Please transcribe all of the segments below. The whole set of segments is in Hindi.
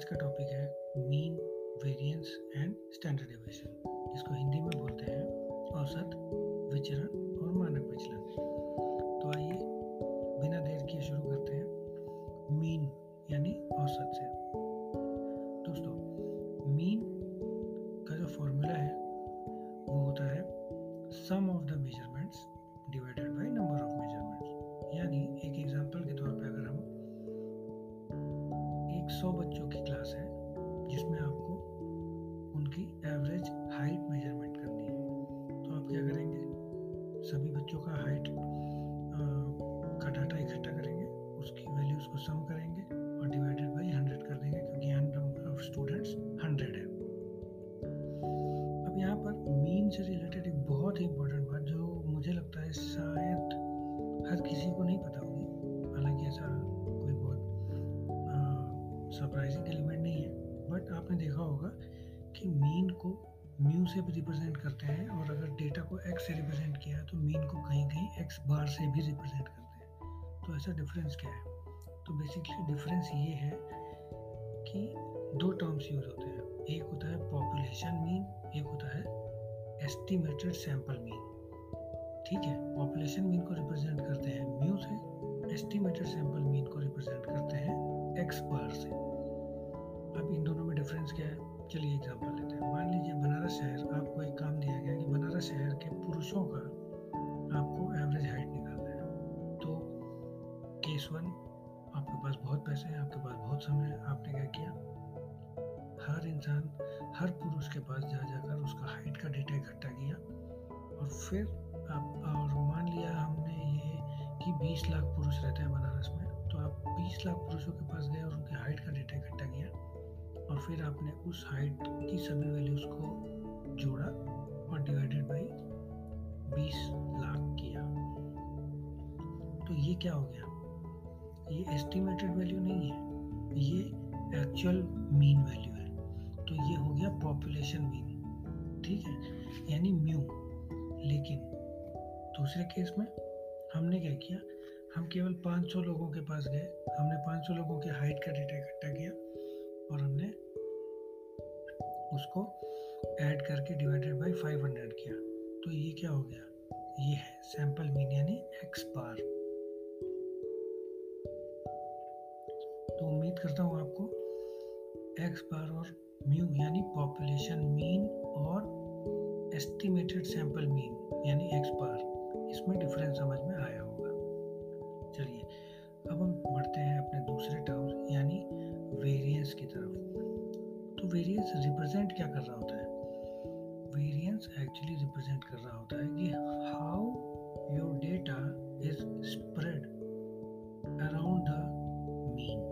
आज का टॉपिक है mean variance and standard deviation इसको हिंदी में बोलते हैं औसत, विचरण और मानक विचलन। तो आइए बिना देर किए शुरू करते हैं। मीन यानी औसत से। दोस्तों मीन का जो फॉर्मूला है, वो होता है sum of the measurements divided by बहुत ही इंपॉर्टेंट बात जो मुझे लगता है शायद हर किसी को नहीं पता होगी। हालाँकि ऐसा कोई बहुत सरप्राइजिंग एलिमेंट नहीं है। बट आपने देखा होगा कि मीन को म्यू से भी रिप्रेजेंट करते हैं और अगर डेटा को एक्स से रिप्रेजेंट किया है तो मीन को कहीं कहीं एक्स बार से भी रिप्रेजेंट करते हैं। तो ऐसा डिफरेंस क्या है? तो बेसिकली डिफरेंस ये है कि दो टर्म्स यूज़ होते हैं। एक होता है पॉपुलेशन मीन एक होता है एस्टिमेटेड सैंपल मीन ठीक है? पॉपुलेशन मीन को रिप्रेजेंट करते हैं। म्यू से एस्टिमेटेड सैंपल मीन को रिप्रेजेंट करते हैं एक्स बार से। अब इन दोनों में डिफरेंस क्या है? चलिए एग्जांपल लेते हैं। मान लीजिए बनारस शहर, आपको एक काम दिया गया कि बनारस शहर के पुरुषों का आपको एवरेज हाइट निकालना है। तो केस वन आपके पास बहुत पैसे हैं, आपके पास बहुत समय है। आपने क्या किया? हर इंसान, हर पुरुष के पास जा जाकर उसका हाइट का डेटा इकट्ठा किया और फिर आप, और मान लिया हमने ये कि 20 लाख पुरुष रहते हैं बनारस में तो आप 20 लाख पुरुषों के पास गए और उनके हाइट का डेटा इकट्ठा किया और फिर आपने उस हाइट की सभी वैल्यूज़ को जोड़ा और डिवाइडेड बाई 20 लाख किया। तो ये क्या हो गया? ये एस्टिमेटेड वैल्यू नहीं है, ये एक्चुअल मीन वैल्यू है। तो ये हो गया पॉपुलेशन मीन ठीक है? यानी म्यू लेकिन दूसरे केस में हमने क्या किया? हम केवल 500 लोगों के पास गए। हमने 500 लोगों के हाइट का डेटा इकट्ठा किया और हमने उसको ऐड करके डिवाइडेड बाय 500 किया। तो ये क्या हो गया? ये है सैंपल मीन यानी एक्स बार तो उम्मीद करता हूँ आपको एक्स बार और म्यू यानी पॉपुलेशन मीन और एस्टिमेटेड सैंपल मीन यानी एक्स बार इसमें डिफरेंस समझ में आया होगा। चलिए, अब हम बढ़ते हैं अपने दूसरे टर्म यानी वेरिएंस की तरफ़। तो वेरिएंस रिप्रेजेंट क्या कर रहा होता है? वेरिएंस एक्चुअली रिप्रेजेंट कर रहा होता है कि how your data is spread around the mean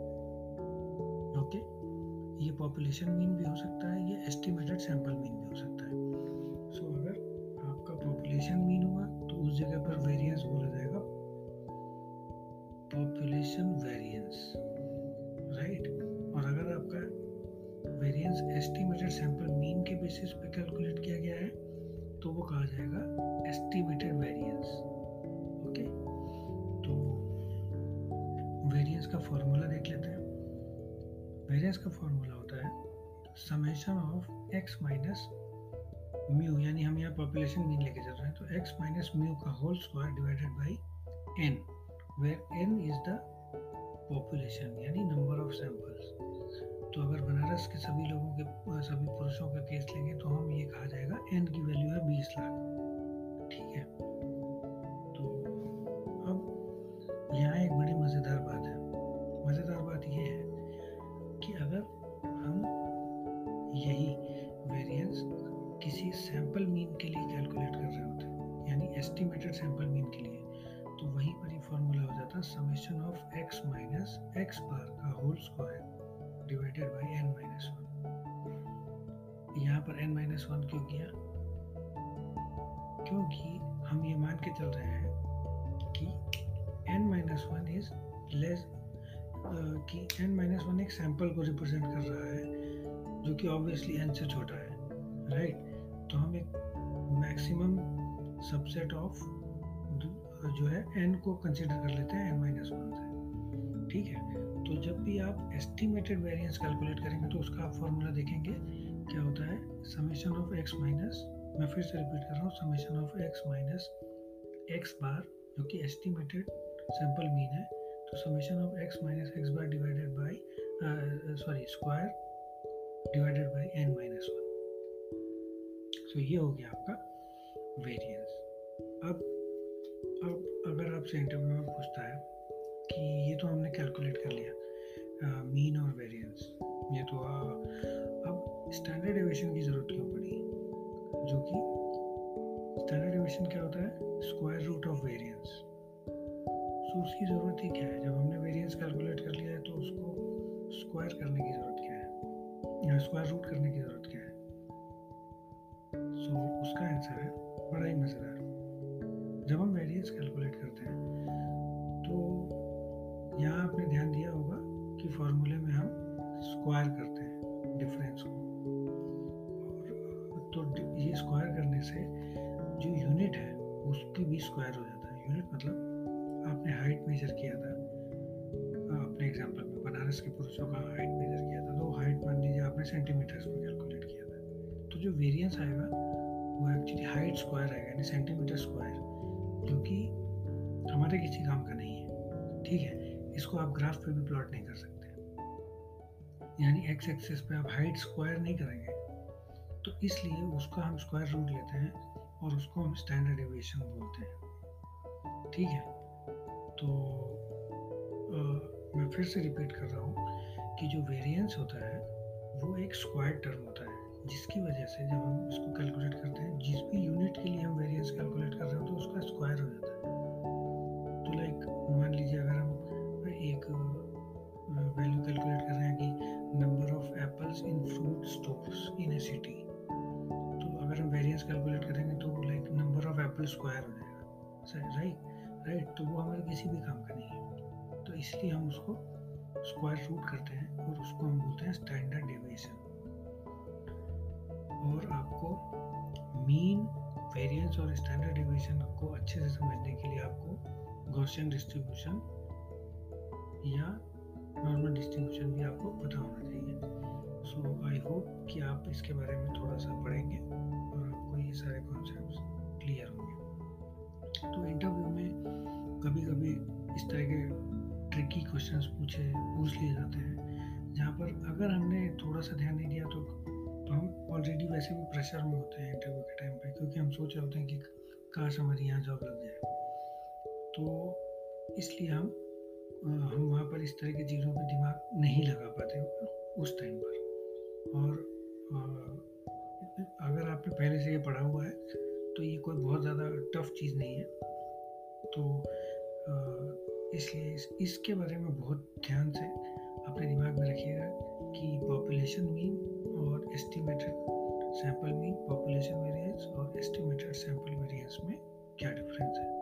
population mean भी हो सकता है ये एस्टिमेटेड सैंपल मीन भी हो सकता है। सो so, अगर आपका पॉपुलेशन मीन हुआ तो उस जगह पर वेरिएंस बोला जाएगा। पॉपुलेशन वेरिएंस राइट और अगर आपका वेरिएंस एस्टिमेटेड सैंपल मीन के बेसिस पे कैलकुलेट किया गया है तो वो कहा जाएगा एस्टिमेटेड वेरिएंस ओके तो वेरिएंस का फॉर्मूला देख लेते हैं। वेरिएंस का फॉर्मूला होता है summation of X minus mu यानी हम यहाँ पॉपुलेशन मीन लेके चल रहे हैं तो एक्स माइनस म्यू का whole square divided by N where N is the population यानी नंबर ऑफ़ सैंपल्स तो अगर बनारस के सभी लोगों के, सभी पुरुषों का केस लेंगे तो हम ये कहा जाएगा एन की वैल्यू है बीस लाख। ठीक है? सैंपल मीन के लिए कैलकुलेट कर रहे होते हैं, यानी एस्टिमेटेड सैंपल मीन के लिए तो वहीं पर ही फॉर्मूला हो जाता summation of X minus X bar का whole square divided by N minus one यहाँ पर एन माइनस वन क्यों किया? क्योंकि हम ये मान के चल रहे हैं कि n minus one is less कि एन माइनस वन एक सैंपल को रिप्रेजेंट कर रहा है, जो कि ऑब्वियसली एन से छोटा है राइट तो हम एक मैक्सिमम सबसेट ऑफ़ जो है एन को कंसिडर कर लेते हैं एन माइनस वन से। ठीक है? तो जब भी आप एस्टिमेटेड वेरिएंस कैलकुलेट करेंगे तो उसका आप फॉर्मूला देखेंगे, क्या होता है? समेशन ऑफ़ एक्स माइनस मैं फिर से रिपीट कर रहा हूँ summation of x minus x bar जो कि एस्टिमेटेड सैंपल मीन है तो summation of x minus x bar divided by sorry square divided by n minus one so ये हो गया आपका वेरिएंस अब अब अगर आपसे इंटरव्यू में पूछता है कि ये तो हमने कैलकुलेट कर लिया मीन और वेरिएंस ये तो आ, अब स्टैंडर्ड एविएशन की ज़रूरत क्यों पड़ी? जो कि स्टैंडर्ड एविएशन क्या होता है? Square root of variance so उसकी ज़रूरत ही क्या है? जब हमने वेरिएंस कैलकुलेट कर लिया है तो उसको स्क्वायर करने की ज़रूरत क्या है? स्क्वायर रूट करने की ज़रूरत आंसर है बड़ा ही। मज़ेदार जब हम वेरिएंस कैलकुलेट करते हैं तो यहाँ आपने ध्यान दिया होगा कि फॉर्मूले में हम स्क्वायर करते हैं डिफरेंस को। और तो ये स्क्वायर करने से जो यूनिट है, उसकी भी स्क्वायर हो जाता है। यूनिट मतलब आपने हाइट मेजर किया था। अपने एग्जांपल में बनारस के पुरुषों का हाइट मेजर किया था। तो हाइट मान लीजिए आपने सेंटीमीटर्स में कैलकुलेट किया था। तो जो वेरिएंस आएगा वो एक्चुअली हाइट स्क्वायर आएगा यानी सेंटीमीटर स्क्वायर जो कि हमारे किसी काम का नहीं है। ठीक है? इसको आप ग्राफ पे भी प्लॉट नहीं कर सकते। यानी एक्स एक्सिस पे आप हाइट स्क्वायर नहीं करेंगे। तो इसलिए उसका हम स्क्वायर रूट लेते हैं और उसको हम स्टैंडर्ड एविएशन बोलते हैं। ठीक है? तो आ, मैं फिर से रिपीट कर रहा हूँ कि जो वेरिएंस होता है वो एक स्क्वायर टर्म होता है। जिसकी वजह से जब हम इसको कैलकुलेट करते हैं, जिस भी यूनिट के लिए हम वेरिएंस कैलकुलेट कर रहे हो तो उसका स्क्वायर हो जाता है। तो लाइक मान लीजिए अगर हम एक वैल्यू कैलकुलेट कर रहे हैं कि number of apples in fruit stores in a city तो अगर हम वेरिएंस कैलकुलेट करेंगे तो like number of apple square हो जाएगा। राइट राइट तो वो हमारे किसी भी काम का नहीं है। तो इसलिए हम उसको स्क्वायर रूट करते हैं और उसको हम बोलते हैं स्टैंडर्ड डेविएशन आपको मीन वेरिएंस और स्टैंडर्ड डिवीज़न को अच्छे से समझने के लिए आपको गॉसियन डिस्ट्रीब्यूशन या नॉर्मल डिस्ट्रीब्यूशन भी आपको पता होना चाहिए। सो आई होप कि आप इसके बारे में थोड़ा सा पढ़ेंगे और आपको ये सारे कॉन्सेप्ट क्लियर होंगे। तो इंटरव्यू में कभी कभी इस तरह के ट्रिकी क्वेश्चंस पूछे, पूछ लिए जाते हैं, जहाँ पर अगर हमने थोड़ा सा ध्यान नहीं दिया तो तो हम ऑलरेडी वैसे भी प्रेशर में होते हैं इंटरव्यू के टाइम पे क्योंकि हम सोच रहे होते हैं कि काश हमारी यहाँ जॉब लग जाए। तो इसलिए हम हम वहाँ पर इस तरह की चीज़ों पर दिमाग नहीं लगा पाते उस टाइम पर। और अगर आपने पहले से ये पढ़ा हुआ है तो ये कोई बहुत ज़्यादा टफ चीज़ नहीं है। तो इसलिए इस, इसके बारे में बहुत ध्यान से अपने दिमाग में रखिएगा कि पॉपुलेशन मीन और estimated sample mean population variance और एस्टिमेटेड सैंपल वेरिएंस में क्या डिफरेंस है।